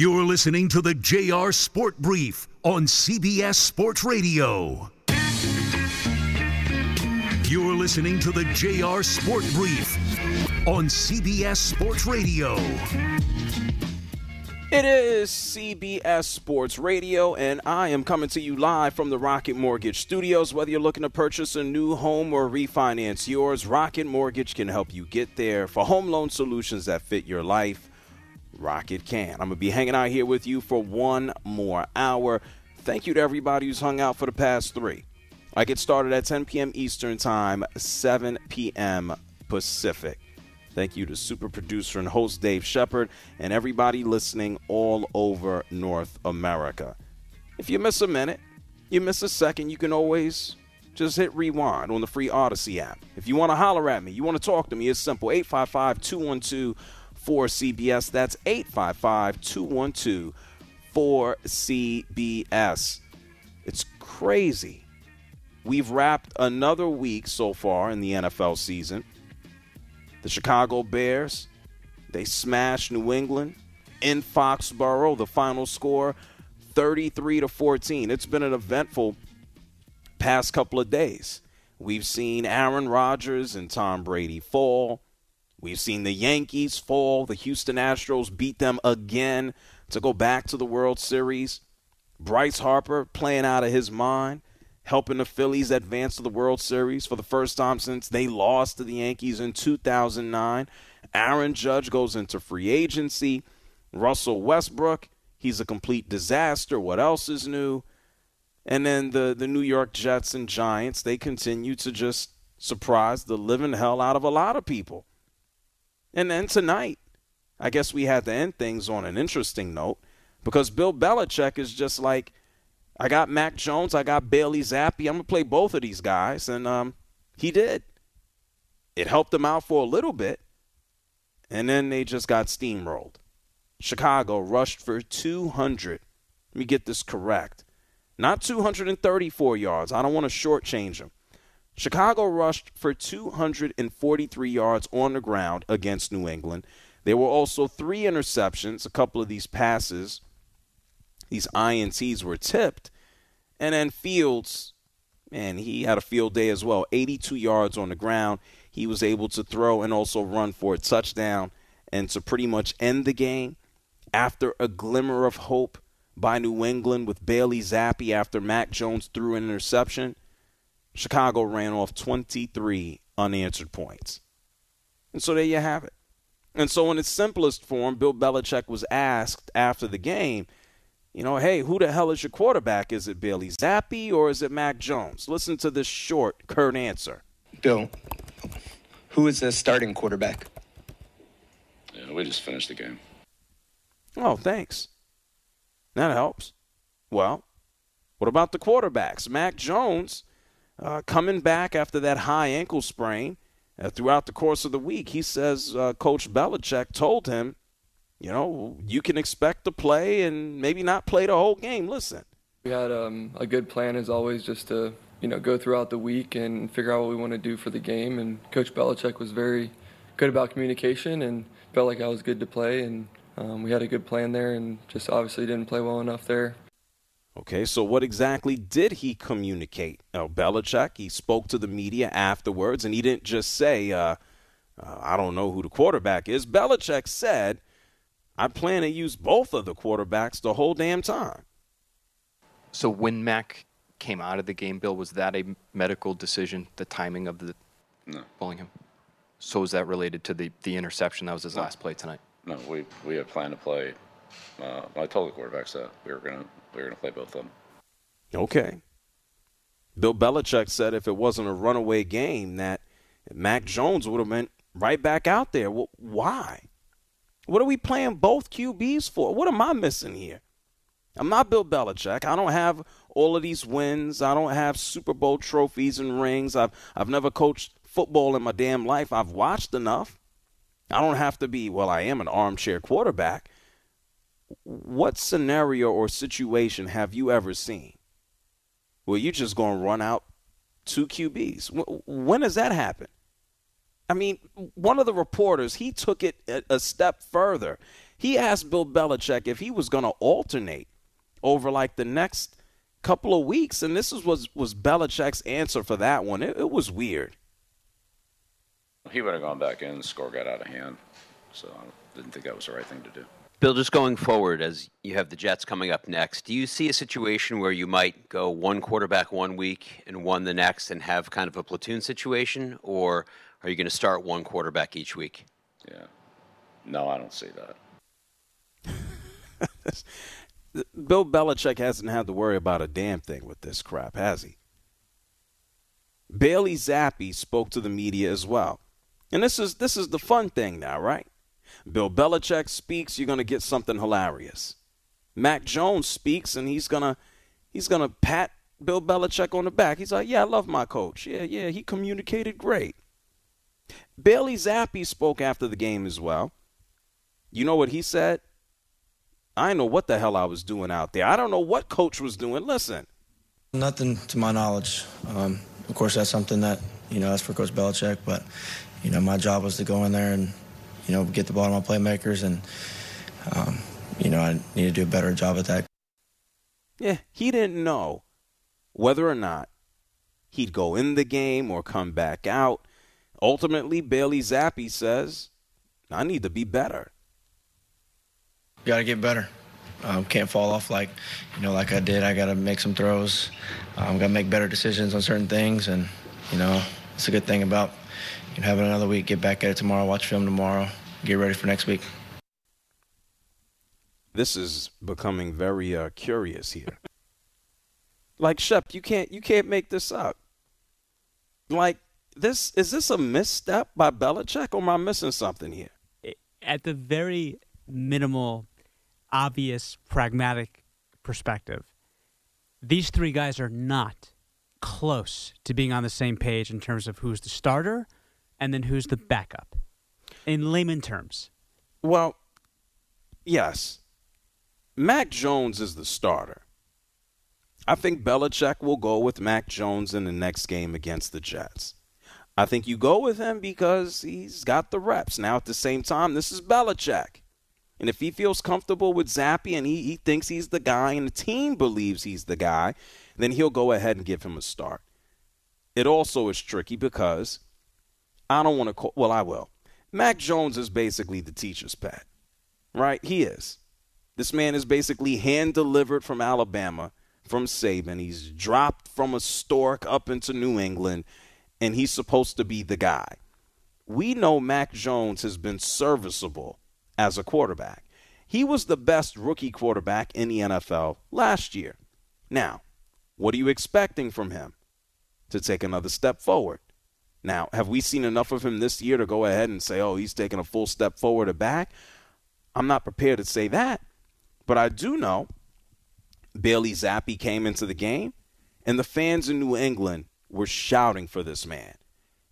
You're listening to the JR Sport Brief on CBS Sports Radio. You're listening to the JR Sport Brief on CBS Sports Radio. It is CBS Sports Radio, and I am coming to you live from the Rocket Mortgage Studios. Whether you're looking to purchase a new home or refinance yours, Rocket Mortgage can help you get there for home loan solutions that fit your life. Rocket can. I'm going to be hanging out here with you for one more hour. Thank you to everybody who's hung out for the past three. I get started at 10 p.m. Eastern Time, 7 p.m. Pacific. Thank you to super producer and host Dave Shepard and everybody listening all over North America. If you miss a minute, you miss a second, you can always just hit rewind on the free Audacy app. If you want to holler at me, you want to talk to me, it's simple 855 212 4CBS. That's 855 212 4CBS. It's crazy. We've wrapped another week so far in the NFL season. The Chicago Bears, they smashed New England in Foxborough. The final score 33 to 14. It's been an eventful past couple of days. We've seen Aaron Rodgers and Tom Brady fall. We've seen the Yankees fall. The Houston Astros beat them again to go back to the World Series. Bryce Harper playing out of his mind, helping the Phillies advance to the World Series for the first time since they lost to the Yankees in 2009. Aaron Judge goes into free agency. Russell Westbrook, he's a complete disaster. What else is new? And then the, the New York Jets and Giants, they continue to just surprise the living hell out of a lot of people. And then tonight, I guess we had to end things on an interesting note because Bill Belichick is just like, I got Mac Jones, I got Bailey Zappe. I'm gonna play both of these guys, and um, he did. It helped them out for a little bit, and then they just got steamrolled. Chicago rushed for 200. Let me get this correct. Not 234 yards. I don't want to shortchange them. Chicago rushed for 243 yards on the ground against New England. There were also three interceptions. A couple of these passes, these INTs were tipped. And then Fields, man, he had a field day as well. 82 yards on the ground. He was able to throw and also run for a touchdown and to pretty much end the game after a glimmer of hope by New England with Bailey Zappe after Mac Jones threw an interception. Chicago ran off 23 unanswered points. And so there you have it. And so, in its simplest form, Bill Belichick was asked after the game, you know, hey, who the hell is your quarterback? Is it Bailey Zappe or is it Mac Jones? Listen to this short, curt answer. Bill, who is the starting quarterback? Yeah, we just finished the game. Oh, thanks. That helps. Well, what about the quarterbacks? Mac Jones uh, coming back after that high ankle sprain uh, throughout the course of the week. He says uh, Coach Belichick told him, you know, you can expect to play and maybe not play the whole game. Listen. We had um, a good plan as always just to, you know, go throughout the week and figure out what we want to do for the game. And Coach Belichick was very good about communication and felt like I was good to play. And um, we had a good plan there and just obviously didn't play well enough there. Okay, so what exactly did he communicate? Uh, Belichick, he spoke to the media afterwards, and he didn't just say, uh, uh, I don't know who the quarterback is. Belichick said, I plan to use both of the quarterbacks the whole damn time. So when Mac came out of the game, Bill, was that a medical decision, the timing of the No. pulling him? So is that related to the, the interception that was his last play tonight? No, we, we had planned to play. Uh, I told the quarterbacks that we were gonna we were gonna play both of them. Okay. Bill Belichick said if it wasn't a runaway game, that Mac Jones would have been right back out there. Well, why? What are we playing both QBs for? What am I missing here? I'm not Bill Belichick. I don't have all of these wins. I don't have Super Bowl trophies and rings. I've I've never coached football in my damn life. I've watched enough. I don't have to be, well, I am an armchair quarterback. What scenario or situation have you ever seen where you're just going to run out two QBs? When does that happen? I mean, one of the reporters, he took it a step further. He asked Bill Belichick if he was going to alternate over like the next couple of weeks, and this was was Belichick's answer for that one. It, it was weird. He would have gone back in, the score got out of hand. So I didn't think that was the right thing to do. Bill, just going forward, as you have the Jets coming up next, do you see a situation where you might go one quarterback one week and one the next and have kind of a platoon situation? Or are you going to start one quarterback each week? Yeah. No, I don't see that. Bill Belichick hasn't had to worry about a damn thing with this crap, has he? Bailey Zappe spoke to the media as well. And this is this is the fun thing now, right? Bill Belichick speaks, you're going to get something hilarious. Mac Jones speaks, and he's gonna he's gonna pat Bill Belichick on the back. He's like, "Yeah, I love my coach. Yeah, yeah, he communicated great." Bailey Zappe spoke after the game as well. You know what he said? I know what the hell I was doing out there. I don't know what coach was doing. Listen. Nothing to my knowledge. Um, of course, that's something that you know that's for Coach Belichick. But you know, my job was to go in there and you know, get the ball to my playmakers, and um, you know, I need to do a better job at that. Yeah, he didn't know whether or not he'd go in the game or come back out. Ultimately, Bailey Zappe says, "I need to be better." Got to get better. Um, can't fall off like, you know, like I did. I got to make some throws. Um, got to make better decisions on certain things, and you know, it's a good thing about and have another week. Get back at it tomorrow. Watch film tomorrow. Get ready for next week. This is becoming very uh, curious here. like Shep, you can't you can't make this up. Like this is this a misstep by Belichick, or am I missing something here? At the very minimal, obvious, pragmatic perspective, these three guys are not close to being on the same page in terms of who's the starter and then who's the backup? In layman terms. Well, yes. Mac Jones is the starter. I think Belichick will go with Mac Jones in the next game against the Jets. I think you go with him because he's got the reps. Now, at the same time, this is Belichick. And if he feels comfortable with Zappe and he, he thinks he's the guy and the team believes he's the guy, then he'll go ahead and give him a start. It also is tricky because I don't want to call, well, I will. Mac Jones is basically the teacher's pet, right? He is. This man is basically hand delivered from Alabama, from Saban. He's dropped from a stork up into New England, and he's supposed to be the guy. We know Mac Jones has been serviceable as a quarterback. He was the best rookie quarterback in the NFL last year. Now, what are you expecting from him? To take another step forward. Now, have we seen enough of him this year to go ahead and say, oh, he's taking a full step forward or back? I'm not prepared to say that. But I do know Bailey Zappe came into the game, and the fans in New England were shouting for this man.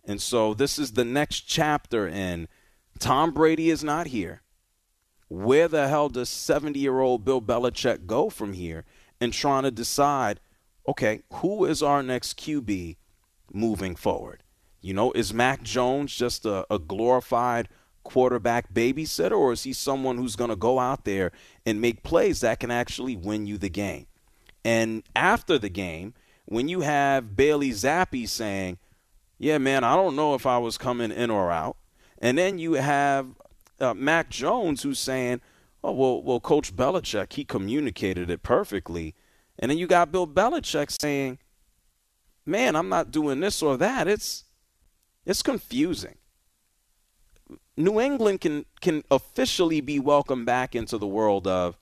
And so this is the next chapter in Tom Brady is not here. Where the hell does 70 year old Bill Belichick go from here and trying to decide, okay, who is our next QB moving forward? You know, is Mac Jones just a, a glorified quarterback babysitter, or is he someone who's going to go out there and make plays that can actually win you the game? And after the game, when you have Bailey Zappe saying, Yeah, man, I don't know if I was coming in or out. And then you have uh, Mac Jones who's saying, Oh, well, well, Coach Belichick, he communicated it perfectly. And then you got Bill Belichick saying, Man, I'm not doing this or that. It's it's confusing. New England can can officially be welcomed back into the world of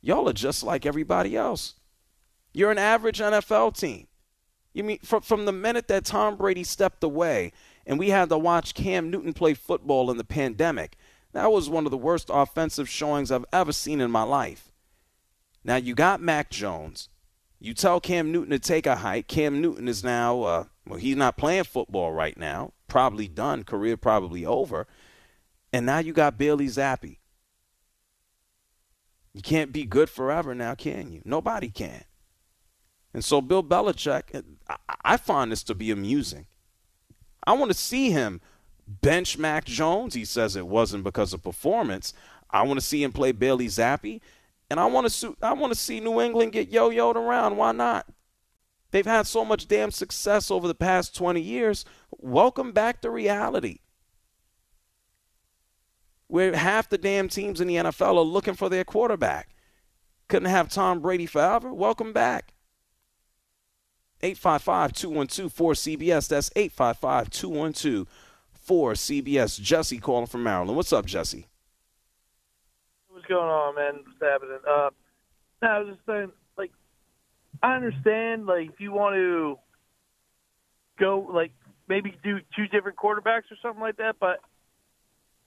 y'all are just like everybody else. You're an average NFL team. You mean from from the minute that Tom Brady stepped away and we had to watch Cam Newton play football in the pandemic, that was one of the worst offensive showings I've ever seen in my life. Now you got Mac Jones. You tell Cam Newton to take a hike. Cam Newton is now, uh, well, he's not playing football right now. Probably done. Career probably over. And now you got Bailey Zappe. You can't be good forever now, can you? Nobody can. And so Bill Belichick, I find this to be amusing. I want to see him bench Mac Jones. He says it wasn't because of performance. I want to see him play Bailey Zappe, and I want to I want to see New England get yo-yoed around. Why not? They've had so much damn success over the past 20 years. Welcome back to reality. Where half the damn teams in the NFL are looking for their quarterback. Couldn't have Tom Brady forever. Welcome back. 855 212 4CBS. That's 855 212 4CBS. Jesse calling from Maryland. What's up, Jesse? Going on, man? What's happening? Uh, no, I was just saying, like, I understand, like, if you want to go, like, maybe do two different quarterbacks or something like that, but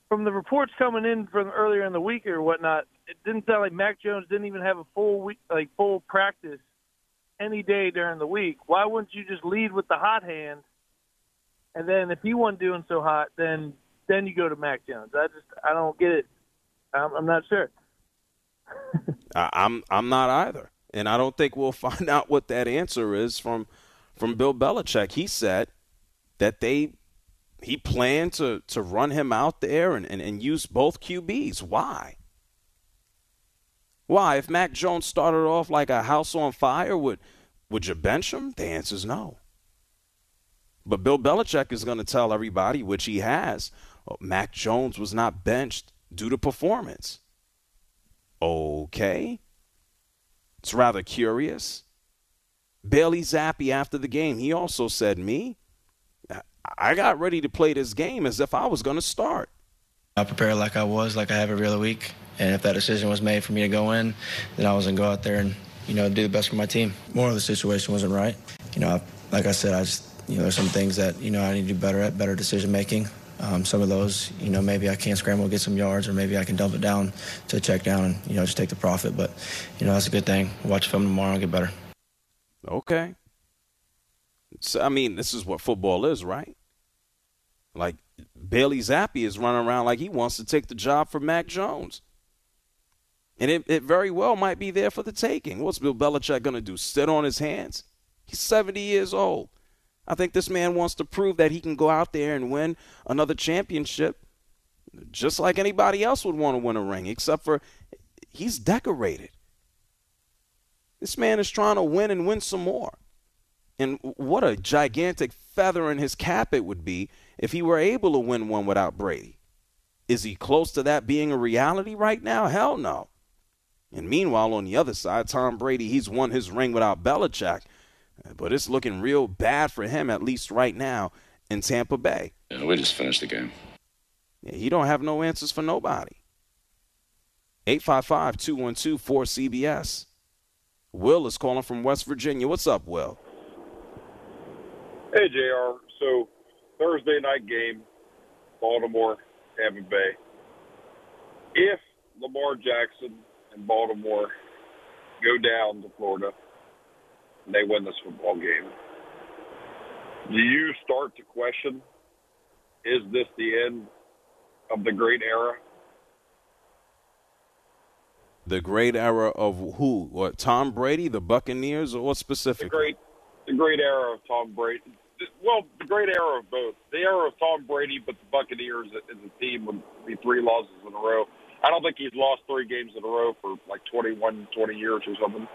from the reports coming in from earlier in the week or whatnot, it didn't sound like Mac Jones didn't even have a full week, like full practice any day during the week. Why wouldn't you just lead with the hot hand, and then if he wasn't doing so hot, then then you go to Mac Jones? I just I don't get it. I'm, I'm not sure. I'm I'm not either, and I don't think we'll find out what that answer is from from Bill Belichick. He said that they he planned to to run him out there and, and, and use both QBs. Why? Why? If Mac Jones started off like a house on fire, would would you bench him? The answer is no. But Bill Belichick is going to tell everybody, which he has, oh, Mac Jones was not benched due to performance. Okay. It's rather curious. Bailey Zappe after the game, he also said, Me, I got ready to play this game as if I was going to start. I prepared like I was, like I have every other week. And if that decision was made for me to go in, then I was going to go out there and, you know, do the best for my team. More of the situation wasn't right. You know, like I said, I just, you know, there's some things that, you know, I need to do better at, better decision making. Um, some of those, you know, maybe I can't scramble, get some yards, or maybe I can dump it down to check down and, you know, just take the profit. But, you know, that's a good thing. Watch film tomorrow and get better. Okay. So, I mean, this is what football is, right? Like Bailey Zappe is running around like he wants to take the job for Mac Jones. And it, it very well might be there for the taking. What's Bill Belichick going to do? Sit on his hands? He's 70 years old. I think this man wants to prove that he can go out there and win another championship just like anybody else would want to win a ring, except for he's decorated. This man is trying to win and win some more. And what a gigantic feather in his cap it would be if he were able to win one without Brady. Is he close to that being a reality right now? Hell no. And meanwhile, on the other side, Tom Brady, he's won his ring without Belichick. But it's looking real bad for him, at least right now, in Tampa Bay. Yeah, we just finished the game. Yeah, he don't have no answers for nobody. 855-212-4CBS. Will is calling from West Virginia. What's up, Will? Hey, JR. So Thursday night game, Baltimore, Tampa Bay. If Lamar Jackson and Baltimore go down to Florida and they win this football game, do you start to question is this the end of the great era? The great era of who? What? Tom Brady, the Buccaneers, or what specifically? The great, the great era of Tom Brady well, the great era of both. The era of Tom Brady, but the Buccaneers as a team would be three losses in a row. I don't think he's lost three games in a row for like 21, 20 years or something.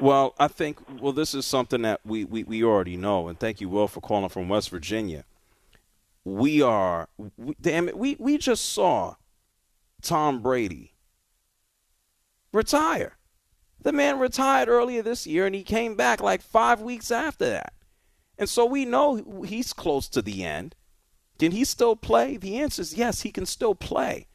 Well, I think, well, this is something that we, we, we already know. And thank you, Will, for calling from West Virginia. We are, we, damn it, we, we just saw Tom Brady retire. The man retired earlier this year, and he came back like five weeks after that. And so we know he's close to the end. Can he still play? The answer is yes, he can still play.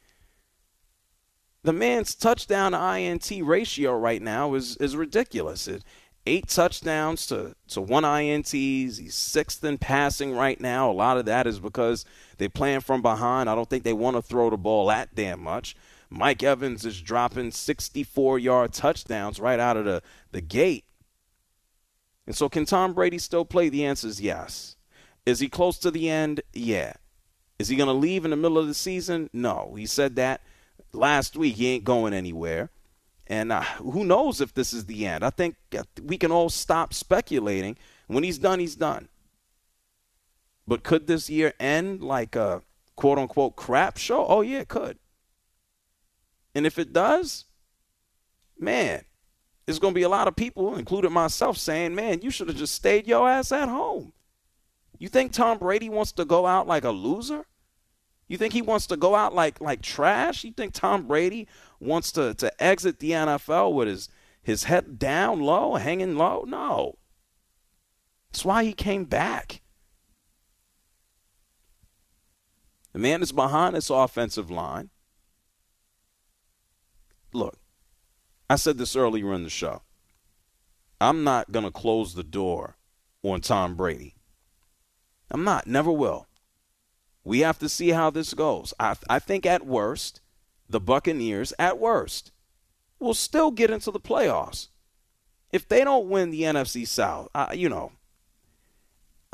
The man's touchdown to INT ratio right now is, is ridiculous. It, eight touchdowns to, to one INTs. He's sixth in passing right now. A lot of that is because they're playing from behind. I don't think they want to throw the ball that damn much. Mike Evans is dropping 64 yard touchdowns right out of the, the gate. And so, can Tom Brady still play? The answer is yes. Is he close to the end? Yeah. Is he going to leave in the middle of the season? No. He said that last week. He ain't going anywhere. And uh, who knows if this is the end? I think we can all stop speculating. When he's done, he's done. But could this year end like a quote unquote crap show? Oh, yeah, it could. And if it does, man, there's going to be a lot of people, including myself, saying, man, you should have just stayed your ass at home. You think Tom Brady wants to go out like a loser? You think he wants to go out like like trash? You think Tom Brady wants to, to exit the NFL with his, his head down low, hanging low? No. That's why he came back. The man is behind this offensive line. Look, I said this earlier in the show. I'm not going to close the door on Tom Brady. I'm not, never will. We have to see how this goes. I, I think at worst, the Buccaneers, at worst, will still get into the playoffs. If they don't win the NFC South, I, you know,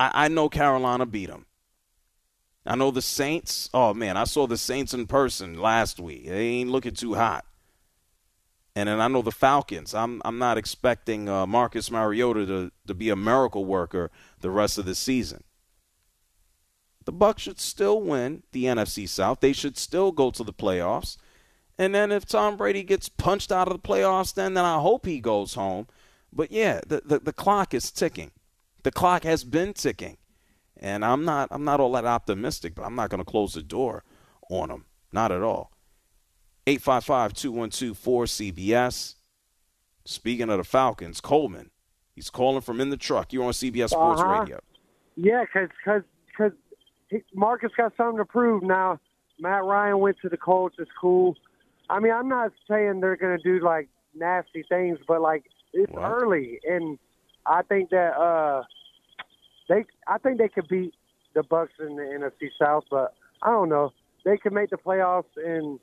I, I know Carolina beat them. I know the Saints. Oh man, I saw the Saints in person last week. They ain't looking too hot. And then I know the Falcons. I'm I'm not expecting uh, Marcus Mariota to, to be a miracle worker the rest of the season. The Bucs should still win the NFC South. They should still go to the playoffs. And then if Tom Brady gets punched out of the playoffs, then then I hope he goes home. But yeah, the, the, the clock is ticking. The clock has been ticking. And I'm not I'm not all that optimistic, but I'm not going to close the door on them. Not at all. 855-212-4CBS. Speaking of the Falcons, Coleman, he's calling from in the truck. You're on CBS Sports uh-huh. Radio. Yeah, because cause, cause Marcus got something to prove now. Matt Ryan went to the Colts. It's cool. I mean, I'm not saying they're going to do like nasty things, but like it's What? early, and I think that uh they, I think they could beat the Bucs in the NFC South, but I don't know. They could make the playoffs, and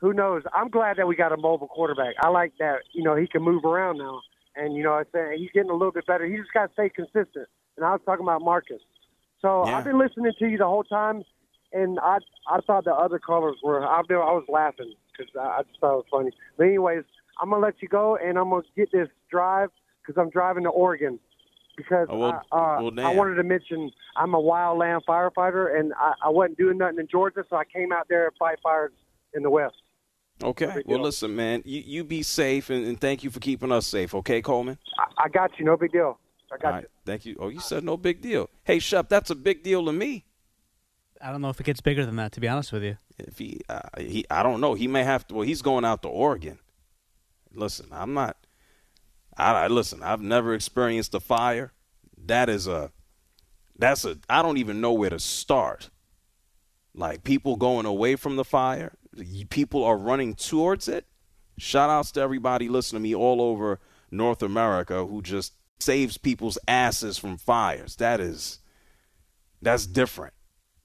who knows? I'm glad that we got a mobile quarterback. I like that. You know, he can move around now, and you know, I'm saying he's getting a little bit better. He just got to stay consistent. And I was talking about Marcus. So Yeah. I've been listening to you the whole time, and I I thought the other callers were. I've been, I was laughing because I, I just thought it was funny. But anyways, I'm gonna let you go, and I'm gonna get this drive because I'm driving to Oregon. Because Oh, well- I, uh, well, I wanted to mention I'm a wildland firefighter, and I, I wasn't doing nothing in Georgia, so I came out there to fight fires in the West. Okay. Well, listen, man, you, you be safe, and, and thank you for keeping us safe. Okay, Coleman? I, I got you. No big deal. I got All right. Thank you. Oh, you said no big deal. Hey, Shep, that's a big deal to me. I don't know if it gets bigger than that, to be honest with you. If he, uh, he, I don't know. He may have to. Well, he's going out to Oregon. Listen, I'm not. I, I listen. I've never experienced a fire. That is a. That's a. I don't even know where to start. Like people going away from the fire, people are running towards it. Shout outs to everybody listening to me all over North America who just saves people's asses from fires. That is, that's different.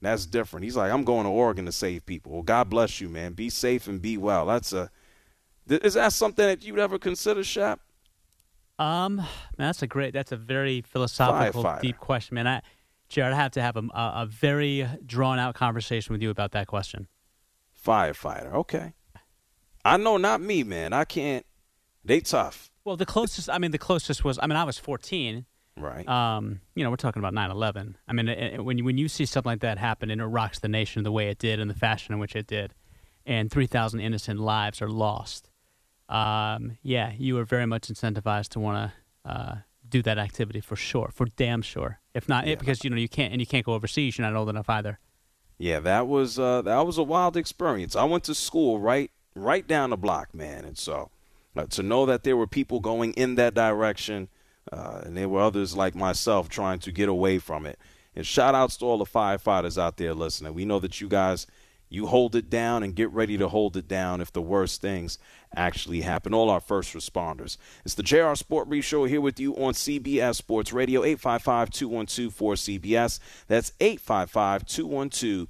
That's different. He's like, I'm going to Oregon to save people. Well, God bless you, man. Be safe and be well. That's a. Is that something that you'd ever consider, Shap? Um, man, that's a great. That's a very philosophical, Firefighter. deep question, man. I, Jared, I have to have a, a, a very drawn out conversation with you about that question. Firefighter. Okay. I know, not me, man. I can't. They tough. Well, the closest. I mean, the closest was. I mean, I was 14. Right. Um, you know, we're talking about 9/11. I mean, it, it- when you, when you see something like that happen and it rocks the nation the way it did and the fashion in which it did, and 3,000 innocent lives are lost. Um, yeah, you are very much incentivized to want to uh, do that activity for sure, for damn sure. If not, it, because you know you can't and you can't go overseas. You're not old enough either. Yeah, that was uh, that was a wild experience. I went to school right right down the block, man, and so uh, to know that there were people going in that direction, uh, and there were others like myself trying to get away from it. And shout outs to all the firefighters out there listening. We know that you guys you hold it down and get ready to hold it down if the worst things actually happen. All our first responders. It's the JR Sport Brief Show here with you on CBS Sports Radio, 855 212 4CBS. That's 855 212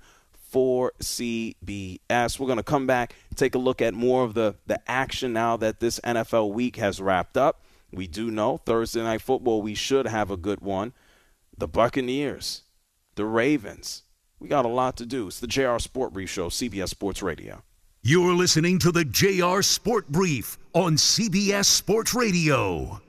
4CBS. We're going to come back take a look at more of the, the action now that this NFL week has wrapped up. We do know Thursday Night Football, we should have a good one. The Buccaneers, the Ravens. We got a lot to do. It's the JR Sport Brief Show, CBS Sports Radio. You're listening to the JR Sport Brief on CBS Sports Radio.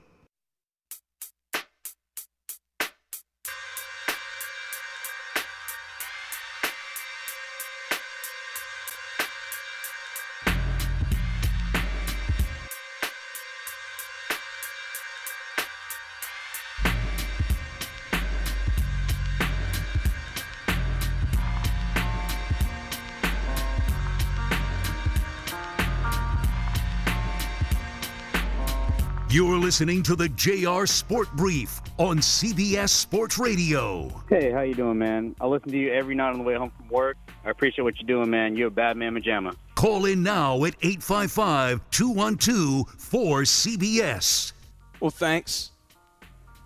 Listening to the JR Sport Brief on CBS Sports Radio. Hey, how you doing, man? I listen to you every night on the way home from work. I appreciate what you're doing, man. You're a bad man, Majama. Call in now at 855-212-4CBS. Well, thanks.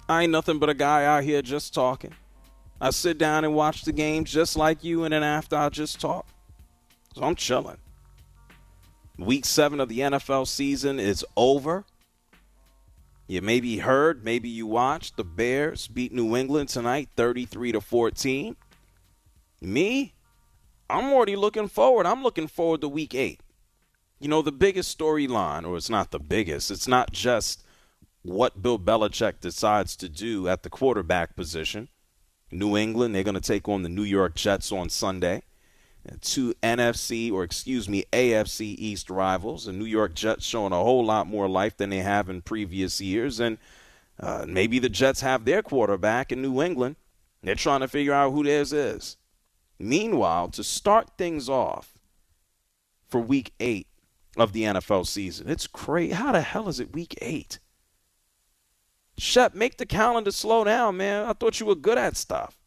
I ain't nothing but a guy out here just talking. I sit down and watch the game just like you, and then after I just talk. So I'm chilling. Week seven of the NFL season is over. You maybe heard, maybe you watched the Bears beat New England tonight 33 to 14. Me, I'm already looking forward. I'm looking forward to week 8. You know, the biggest storyline, or it's not the biggest, it's not just what Bill Belichick decides to do at the quarterback position. New England, they're going to take on the New York Jets on Sunday two NFC or excuse me AFC East rivals. The New York Jets showing a whole lot more life than they have in previous years, and uh, maybe the Jets have their quarterback in New England. They're trying to figure out who theirs is. Meanwhile, to start things off for Week Eight of the NFL season, it's crazy. How the hell is it Week Eight? Shep, make the calendar slow down, man. I thought you were good at stuff.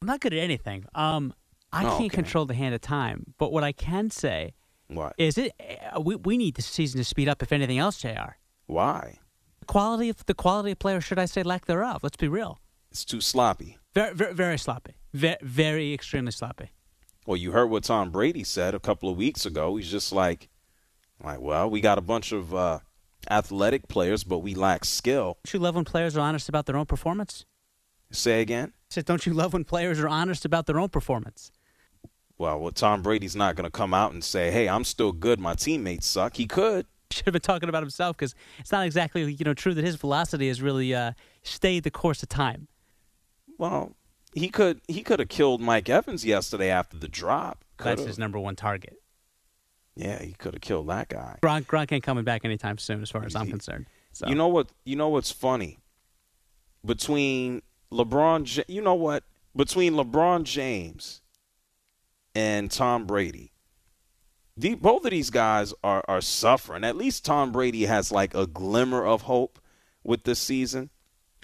I'm not good at anything. Um, I Oh, can't okay. control the hand of time, but what I can say What? is it uh, we we need the season to speed up if anything else, Jr. Why? The quality of the quality of players, should I say, lack thereof. Let's be real. It's too sloppy. Very very, very sloppy. Very, very extremely sloppy. Well, you heard what Tom Brady said a couple of weeks ago. He's just like, like, well, we got a bunch of uh, athletic players, but we lack skill. Don't you love when players are honest about their own performance? Say again. I said, don't you love when players are honest about their own performance? Well, well Tom Brady's not going to come out and say, "Hey, I'm still good. My teammates suck." He could. Should have been talking about himself because it's not exactly you know true that his velocity has really uh, stayed the course of time. Well, he could. He could have killed Mike Evans yesterday after the drop. That's Coulda. his number one target. Yeah, he could have killed that guy. Gronk, Gronk ain't coming back anytime soon, as far as I'm concerned. So. You know what? You know what's funny? Between LeBron, you know what? Between LeBron James and Tom Brady, the, both of these guys are are suffering. At least Tom Brady has like a glimmer of hope with this season.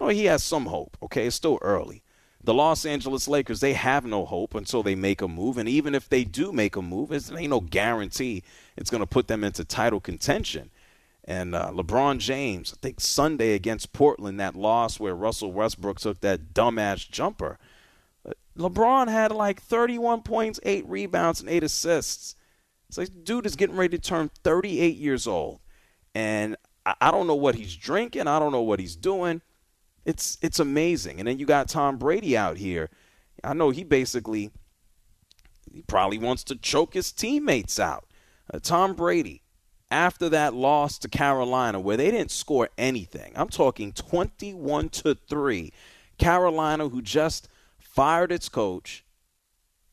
Oh, he has some hope. Okay, it's still early. The Los Angeles Lakers, they have no hope until they make a move, and even if they do make a move, it's ain't no guarantee it's going to put them into title contention. And uh, LeBron James, I think Sunday against Portland, that loss where Russell Westbrook took that dumbass jumper. LeBron had like 31 points, eight rebounds, and eight assists. It's like dude is getting ready to turn 38 years old, and I, I don't know what he's drinking. I don't know what he's doing. It's it's amazing. And then you got Tom Brady out here. I know he basically he probably wants to choke his teammates out. Uh, Tom Brady, after that loss to Carolina, where they didn't score anything, I'm talking 21 to three. Carolina, who just fired its coach,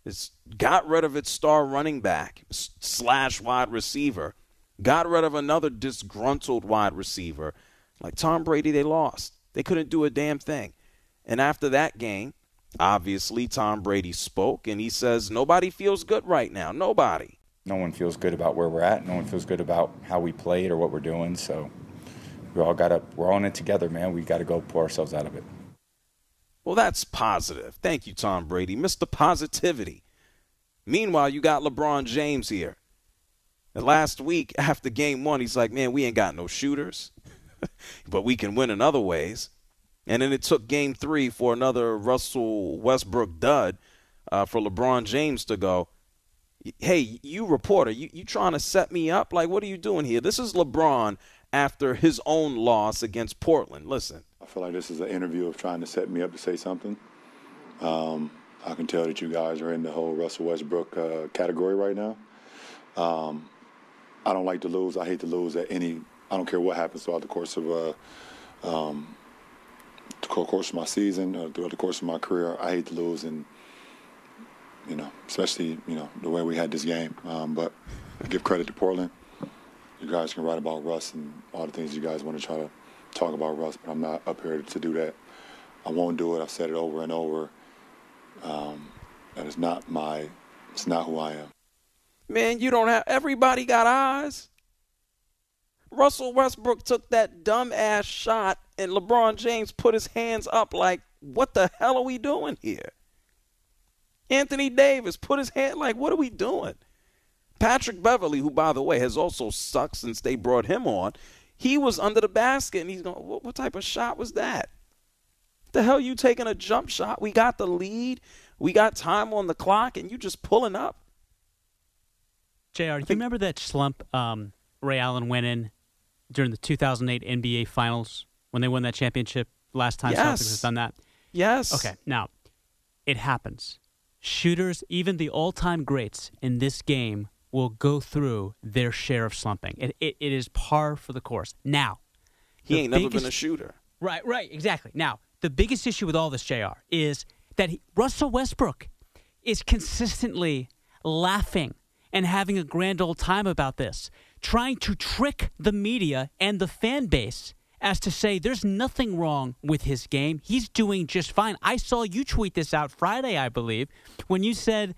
it's got rid of its star running back slash wide receiver, got rid of another disgruntled wide receiver. Like Tom Brady, they lost. They couldn't do a damn thing. And after that game, obviously Tom Brady spoke and he says nobody feels good right now. Nobody. No one feels good about where we're at. No one feels good about how we played or what we're doing. So we all got to, we're all in it together, man. We got to go pull ourselves out of it. Well, that's positive. Thank you, Tom Brady. Mr. Positivity. Meanwhile, you got LeBron James here. And last week, after game one, he's like, man, we ain't got no shooters, but we can win in other ways. And then it took game three for another Russell Westbrook dud uh, for LeBron James to go, hey, you reporter, you, you trying to set me up? Like, what are you doing here? This is LeBron after his own loss against Portland. Listen. I feel like this is an interview of trying to set me up to say something. Um, I can tell that you guys are in the whole Russell Westbrook uh, category right now. Um, I don't like to lose. I hate to lose at any. I don't care what happens throughout the course of uh, um, the course of my season, or throughout the course of my career. I hate to lose, and you know, especially you know the way we had this game. Um, but I give credit to Portland. You guys can write about Russ and all the things you guys want to try to talk about Russ, but I'm not up here to do that. I won't do it. I've said it over and over. Um, that is not my. It's not who I am. Man, you don't have everybody got eyes. Russell Westbrook took that dumb ass shot and LeBron James put his hands up like, what the hell are we doing here? Anthony Davis put his hand like, what are we doing? Patrick Beverley, who by the way has also sucked since they brought him on, he was under the basket and he's going, what, what type of shot was that? The hell you taking a jump shot? We got the lead. We got time on the clock and you just pulling up. JR, do you remember that slump um, Ray Allen went in during the 2008 NBA Finals when they won that championship last time yes. Celtics has done that? Yes. Okay, now, it happens. Shooters, even the all-time greats in this game, will go through their share of slumping. It, it, it is par for the course. Now, he ain't biggest, never been a shooter. Right, right, exactly. Now, the biggest issue with all this, JR, is that he, Russell Westbrook is consistently laughing and having a grand old time about this, trying to trick the media and the fan base as to say there's nothing wrong with his game. He's doing just fine. I saw you tweet this out Friday, I believe, when you said,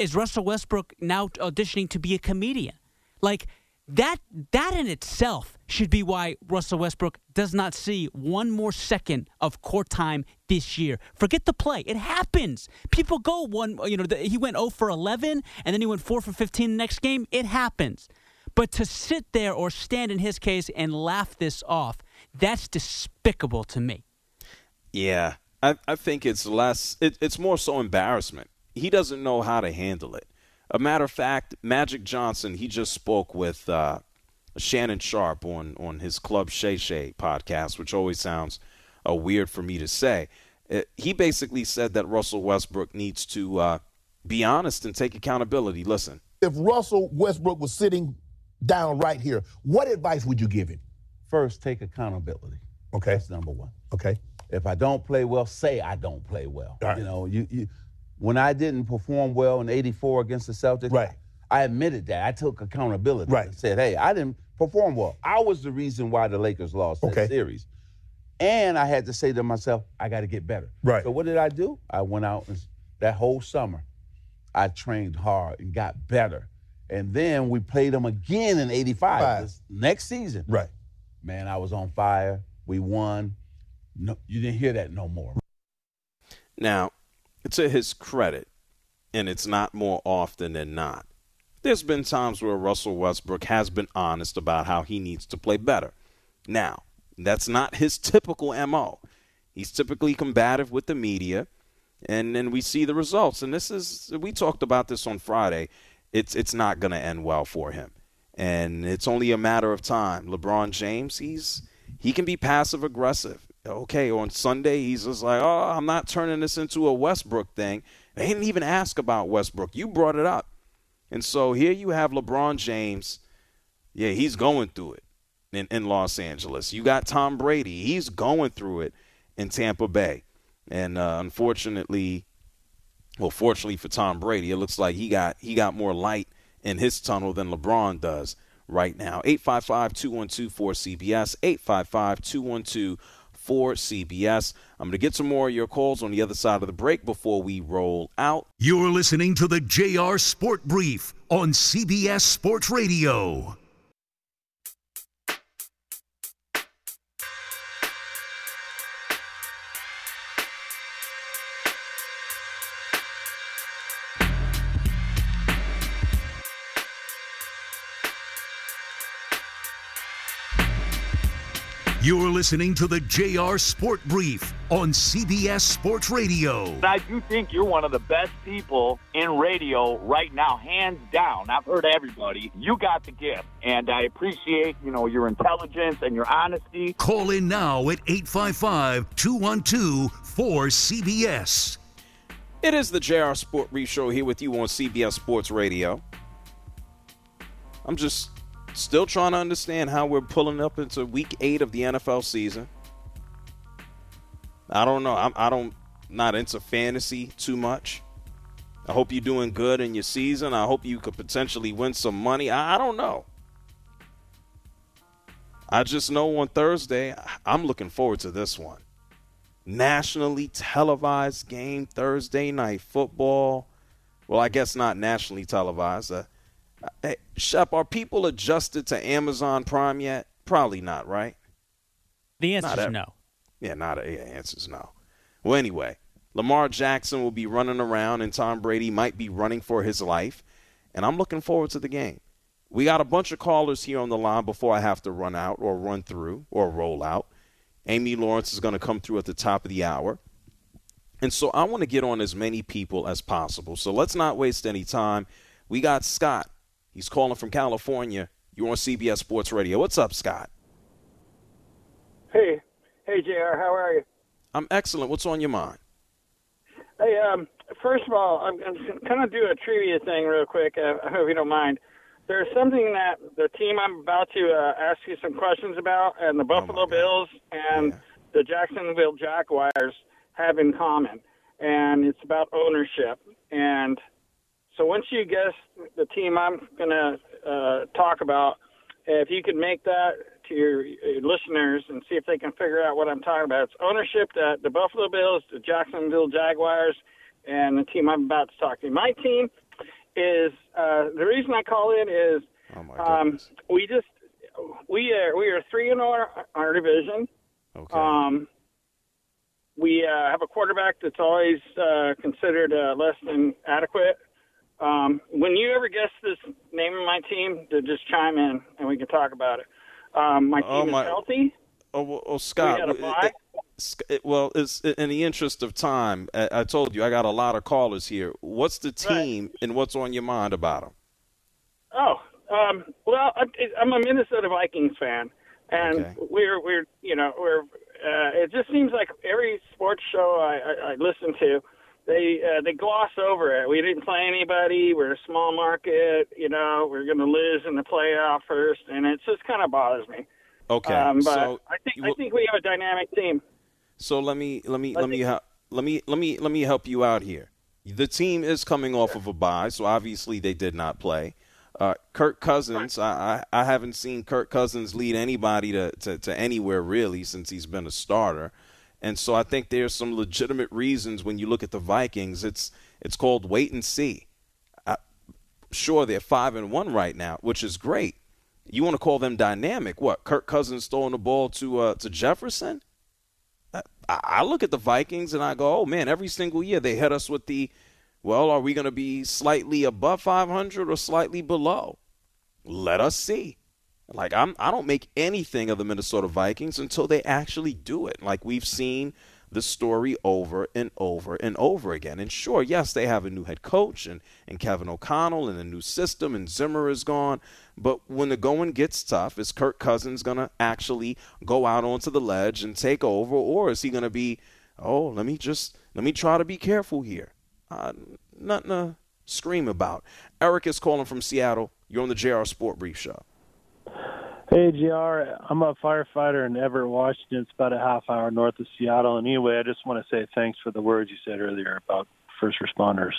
Is Russell Westbrook now auditioning to be a comedian? Like, that that in itself should be why Russell Westbrook does not see one more second of court time this year. Forget the play; it happens. People go one. You know, he went 0 for 11, and then he went 4 for 15 the next game. It happens. But to sit there or stand in his case and laugh this off, that's despicable to me. Yeah, I, I think it's less. It, it's more so embarrassment. He doesn't know how to handle it. A matter of fact, Magic Johnson, he just spoke with uh, Shannon Sharpe on, on his Club Shay Shay podcast, which always sounds uh, weird for me to say. Uh, he basically said that Russell Westbrook needs to uh, be honest and take accountability. Listen. If Russell Westbrook was sitting down right here, what advice would you give him? First, take accountability. Okay. That's number one. Okay. If I don't play well, say I don't play well. Right. You know, you, you when I didn't perform well in 84 against the Celtics, right. I admitted that. I took accountability. Right. And said, hey, I didn't perform well. I was the reason why the Lakers lost okay. that series. And I had to say to myself, I got to get better. Right. So what did I do? I went out and that whole summer, I trained hard and got better. And then we played them again in 85, next season. Right. Man, I was on fire. We won. No, you didn't hear that no more. Now, to his credit, and it's not more often than not, there's been times where Russell Westbrook has been honest about how he needs to play better. Now, that's not his typical MO. He's typically combative with the media, and then we see the results. And this is we talked about this on Friday. It's it's not going to end well for him. And it's only a matter of time. LeBron James, he's he can be passive aggressive okay, on Sunday, he's just like, oh, I'm not turning this into a Westbrook thing. They didn't even ask about Westbrook. You brought it up. And so here you have LeBron James. Yeah, he's going through it in, in Los Angeles. You got Tom Brady. He's going through it in Tampa Bay. And uh, unfortunately, well, fortunately for Tom Brady, it looks like he got he got more light in his tunnel than LeBron does right now. 855 212 4CBS, 855 212 for CBS. I'm going to get some more of your calls on the other side of the break before we roll out. You're listening to the JR Sport Brief on CBS Sports Radio. You're listening to the JR Sport Brief on CBS Sports Radio. I do think you're one of the best people in radio right now, hands down. I've heard everybody. You got the gift, and I appreciate, you know, your intelligence and your honesty. Call in now at 855-212-4CBS. It is the JR Sport Brief show here with you on CBS Sports Radio. I'm just Still trying to understand how we're pulling up into week eight of the NFL season. I don't know. I'm, I don't not into fantasy too much. I hope you're doing good in your season. I hope you could potentially win some money. I, I don't know. I just know on Thursday, I'm looking forward to this one. Nationally televised game, Thursday night football. Well, I guess not nationally televised. Uh, Hey, Shep, are people adjusted to Amazon Prime yet? Probably not, right? The answer Not is ever. no. Yeah, not a yeah, answer's no. Well, anyway, Lamar Jackson will be running around, and Tom Brady might be running for his life, and I'm looking forward to the game. We got a bunch of callers here on the line before I have to run out or run through or roll out. Amy Lawrence is going to come through at the top of the hour. And so I want to get on as many people as possible. So let's not waste any time. We got Scott. He's calling from California. You're on CBS Sports Radio. What's up, Scott? Hey, hey, Jr. How are you? I'm excellent. What's on your mind? Hey, um, first of all, I'm, I'm going to do a trivia thing real quick. Uh, I hope you don't mind. There's something that the team I'm about to uh, ask you some questions about, and the Buffalo Bills and the Jacksonville Jaguars have in common, and it's about ownership. And so, once you guess the team I'm going to uh, talk about, if you could make that to your, your listeners and see if they can figure out what I'm talking about, it's ownership that the Buffalo Bills, the Jacksonville Jaguars, and the team I'm about to talk to. My team is uh, the reason I call in is um, we just we are we are three in our our division. Okay. Um, we uh, have a quarterback that's always uh, considered uh, less than adequate. Um, when you ever guess this name of my team, to just chime in and we can talk about it. Um, my team Oh, my- is healthy. Oh, well, oh Scott. We had a w- bye. it- it- well, it's in the interest of time. I, I told you I got a lot of callers here. What's the team and what's on your mind about them? Oh, um, well, I, I'm a Minnesota Vikings fan, and Okay. we're we're you know we're uh, it just seems like every sports show I, I, I listen to, they uh, they gloss over it. We didn't play anybody. We're a small market. You know, we're going to lose in the playoff first, and it just kind of bothers me. Okay, Um, but so I think I think we have a dynamic team. so let me let me I let me hel- let me let me let me help you out here. The team is coming off of a bye, so obviously they did not play. Uh, Kirk Cousins, I, I I haven't seen Kirk Cousins lead anybody to, to, to anywhere really since he's been a starter, and so I think there's some legitimate reasons when you look at the Vikings. It's it's called wait and see. I, sure, they're five and one right now, which is great. You want to call them dynamic? What? Kirk Cousins throwing the ball to uh, to Jefferson? I, I look at the Vikings and I go, oh man, every single year they hit us with the, well, are we going to be slightly above 500 or slightly below? Let us see. Like I'm, I don't make anything of the Minnesota Vikings until they actually do it. Like we've seen the story over and over and over again. And sure, yes, they have a new head coach and, and Kevin O'Connell and a new system and Zimmer is gone. But when the going gets tough, is Kirk Cousins to actually go out onto the ledge and take over? Or is he to be, oh, let me just, let me try to be careful here? Uh, nothing to scream about. Eric is calling from Seattle. You're on the JR Sport Brief Show. Hey, JR. I'm a firefighter in Everett, Washington. It's about a half hour north of Seattle. And anyway, I just want to say thanks for the words you said earlier about first responders.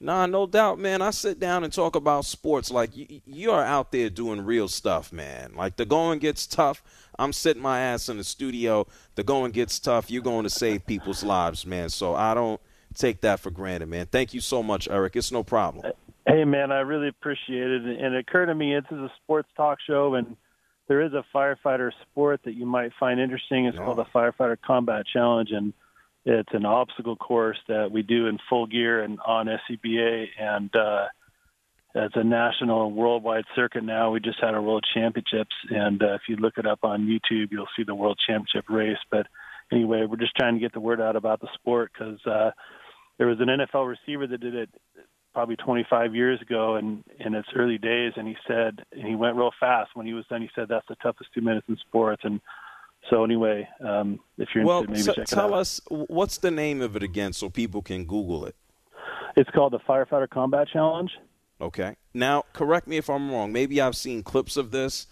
Nah, no doubt, man. I sit down and talk about sports like y- you are out there doing real stuff, man. Like the going gets tough. I'm sitting my ass in the studio. The going gets tough. You're going to save people's lives, man. So I don't take that for granted, man. Thank you so much, Eric. It's no problem. Hey, man, I really appreciate it. And it occurred to me this is a sports talk show, and there is a firefighter sport that you might find interesting. It's called the Firefighter Combat Challenge, and it's an obstacle course that we do in full gear and on SCBA, and uh, it's a national and worldwide circuit now. We just had our World Championships, and uh, if you look it up on YouTube, you'll see the World Championship race. But anyway, we're just trying to get the word out about the sport because uh, there was an NFL receiver that did it probably 25 years ago and in its early days and he said and he went real fast when he was done he said that's the toughest two minutes in sports and so anyway um if you're Well, interested maybe t- check it tell us what's the name of it again so people can Google it. it's called the firefighter combat challenge Okay. Now, correct me if I'm wrong. Maybe I've seen clips of this.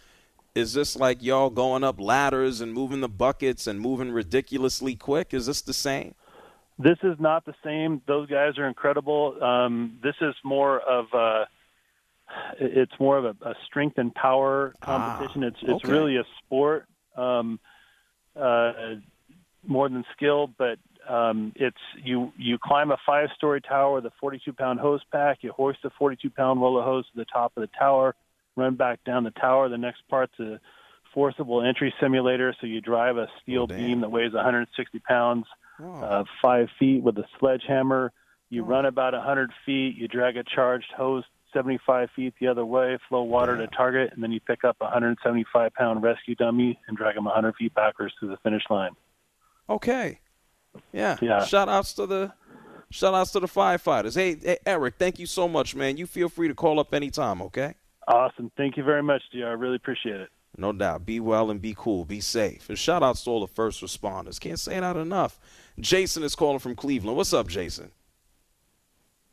Is this like y'all going up ladders and moving the buckets and moving ridiculously quick? Is this the same? This is not the same those guys are incredible um this is more of a it's more of a, a strength and power competition it's it's okay. really a sport um uh more than skill but um it's you you climb a five story tower with a 42 pound hose pack you hoist a 42 pound roller hose to the top of the tower run back down the tower the next part's a forcible entry simulator. So you drive a steel Oh, beam that weighs 160 pounds, uh, five feet with a sledgehammer. You run about 100 feet. You drag a charged hose 75 feet the other way, flow water to target, and then you pick up a 175 pound rescue dummy and drag them 100 feet backwards to the finish line. Okay. Yeah. Yeah. Shout outs to the shout outs to the firefighters. Hey, hey, Eric, thank you so much, man. You feel free to call up anytime, okay? Awesome. Thank you very much, Dr. I really appreciate it. No doubt. Be well and be cool. Be safe. And shout outs to all the first responders. Can't say that enough. Jason is calling from Cleveland. What's up, Jason?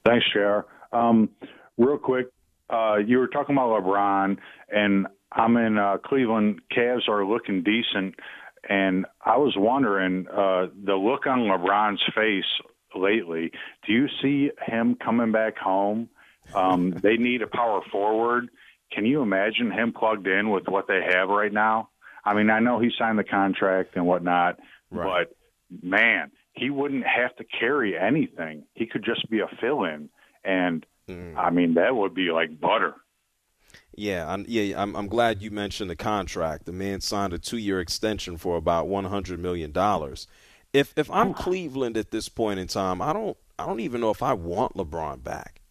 Thanks, Chair. Um, real quick, uh, you were talking about LeBron, and I'm in uh, Cleveland. Cavs are looking decent, and I was wondering uh, the look on LeBron's face lately. Do you see him coming back home? Um, they need a power forward. Can you imagine him plugged in with what they have right now? I mean, I know he signed the contract and whatnot, but man, he wouldn't have to carry anything. He could just be a fill-in, and mm. I mean that would be like butter. Yeah, I'm, yeah, I'm, I'm glad you mentioned the contract. The man signed a two-year extension for about 100 million dollars. If if I'm Cleveland at this point in time, I don't I don't even know if I want LeBron back.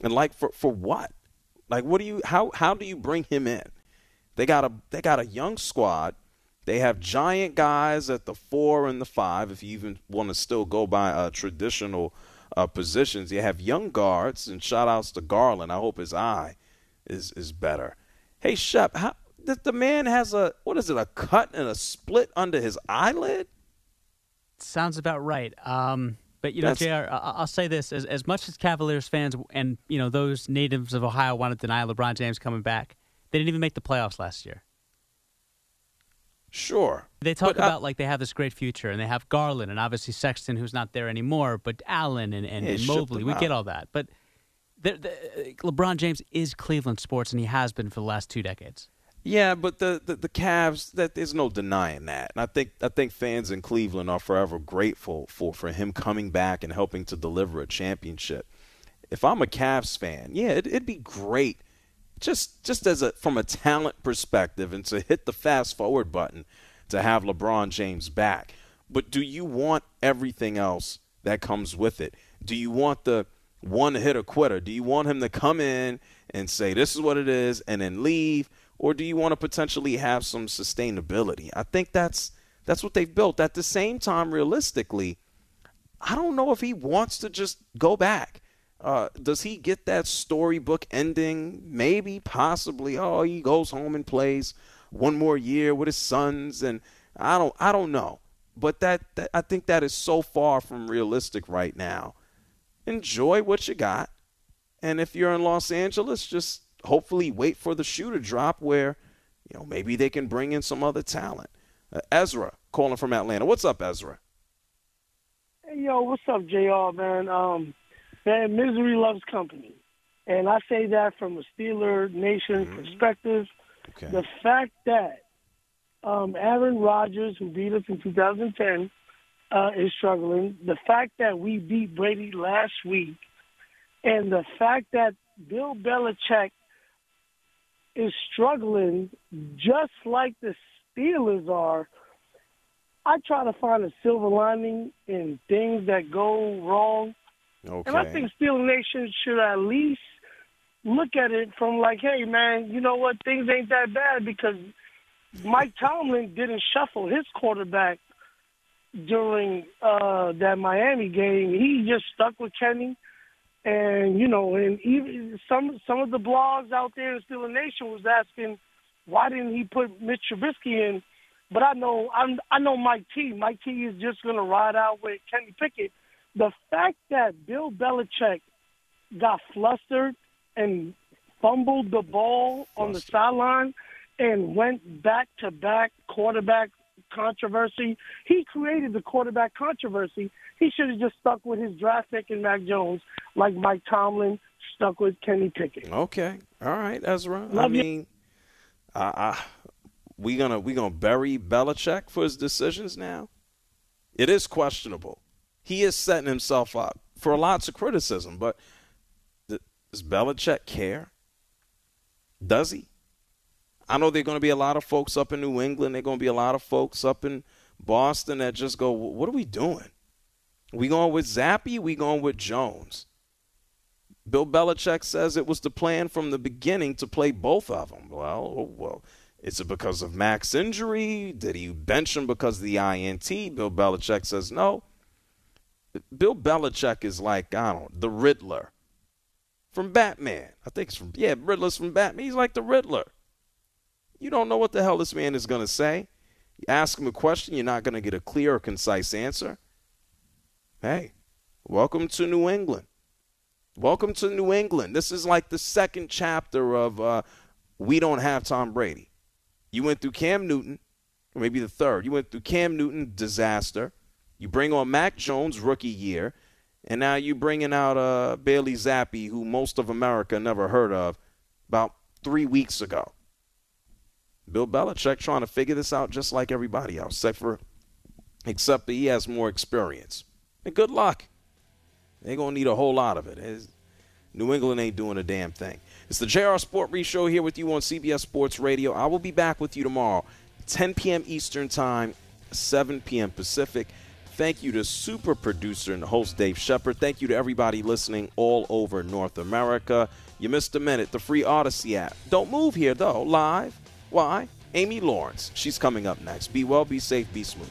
And like for for what? Like what do you how how do you bring him in? They got a they got a young squad. They have giant guys at the four and the five. If you even want to still go by uh, traditional uh, positions, you have young guards. And shout outs to Garland. I hope his eye is is better. Hey Shep, how the, the man has a what is it? A cut and a split under his eyelid. Sounds about right. Um, but you know, That's- Jr. I'll say this: as as much as Cavaliers fans and you know those natives of Ohio want to deny LeBron James coming back, they didn't even make the playoffs last year. Sure. They talk But I- about like they have this great future, and they have Garland, and obviously Sexton, who's not there anymore, but Allen and, and, Yeah, and Mobley. We get all that, but the, the, uh, LeBron James is Cleveland sports, and he has been for the last two decades. Yeah, but the, the the Cavs, that there's no denying that. And I think I think fans in Cleveland are forever grateful for for him coming back and helping to deliver a championship. If I'm a Cavs fan, yeah, it, it'd be great, just just as a from a talent perspective, and to hit the fast forward button to have LeBron James back. But do you want everything else that comes with it? Do you want the one hitter quitter? Do you want him to come in and say this is what it is and then leave? Or do you want to potentially have some sustainability? I think that's that's what they've built. At the same time, realistically, I don't know if he wants to just go back. Uh, does he get that storybook ending? Maybe, possibly. Oh, he goes home and plays one more year with his sons, and I don't, I don't know. But that, that I think that is so far from realistic right now. Enjoy what you got, and if you're in Los Angeles, just hopefully wait for the shoe to drop where, you know, maybe they can bring in some other talent. Uh, Ezra calling from Atlanta. What's up, Ezra? Hey, yo, what's up, JR, man? Um, man, misery loves company. And I say that from a Steeler Nation perspective. The fact that um, Aaron Rodgers, who beat us in 2010, uh, is struggling. The fact that we beat Brady last week. And the fact that Bill Belichick is struggling just like the Steelers are. I try to find a silver lining in things that go wrong. Okay. And I think Steeler Nation should at least look at it from like, hey, man, you know what? Things ain't that bad because Mike Tomlin didn't shuffle his quarterback during uh, that Miami game. He just stuck with Kenny. And, you know, and even some some of the blogs out there in Steeler Nation was asking, why didn't he put Mitch Trubisky in? But I know I'm, I know Mike T. Mike T. is just going to ride out with Kenny Pickett. The fact that Bill Belichick got flustered and fumbled the ball on the sideline and went back to back quarterback controversy. He created the quarterback controversy. He should have just stuck with his draft pick and Mac Jones, like Mike Tomlin stuck with Kenny Pickett. Okay, all right, Ezra. I Love you. mean, I, I, we gonna we gonna bury Belichick for his decisions now. It is questionable. He is setting himself up for lots of criticism, but does Belichick care? Does he? I know there are going to be a lot of folks up in New England. There are going to be a lot of folks up in Boston that just go, "What are we doing? We going with Zappe? We going with Jones?" Bill Belichick says it was the plan from the beginning to play both of them. Well, oh, well, is it because of Mac's injury? Did he bench him because of the INT? Bill Belichick says no. Bill Belichick is like, I don't know, the Riddler from Batman. I think it's from, yeah, Riddler's from Batman. He's like the Riddler. You don't know what the hell this man is going to say. You ask him a question, you're not going to get a clear or concise answer. Hey, welcome to New England. Welcome to New England. This is like the second chapter of uh, We Don't Have Tom Brady. You went through Cam Newton, or maybe the third. You went through Cam Newton, disaster. You bring on Mac Jones, rookie year. And now you're bringing out uh, Bailey Zappe, who most of America never heard of, about three weeks ago. Bill Belichick trying to figure this out just like everybody else, except for except that he has more experience. And good luck. They're gonna need a whole lot of it. It's, New England ain't doing a damn thing. It's the JR Sport Brief Show here with you on CBS Sports Radio. I will be back with you tomorrow, 10 p.m. Eastern Time, 7 p.m. Pacific. Thank you to super producer and host Dave Shepard. Thank you to everybody listening all over North America. You missed a minute. The free Audacy app. Don't move here, though. Live. Why? Amy Lawrence. She's coming up next. Be well, be safe, be smooth.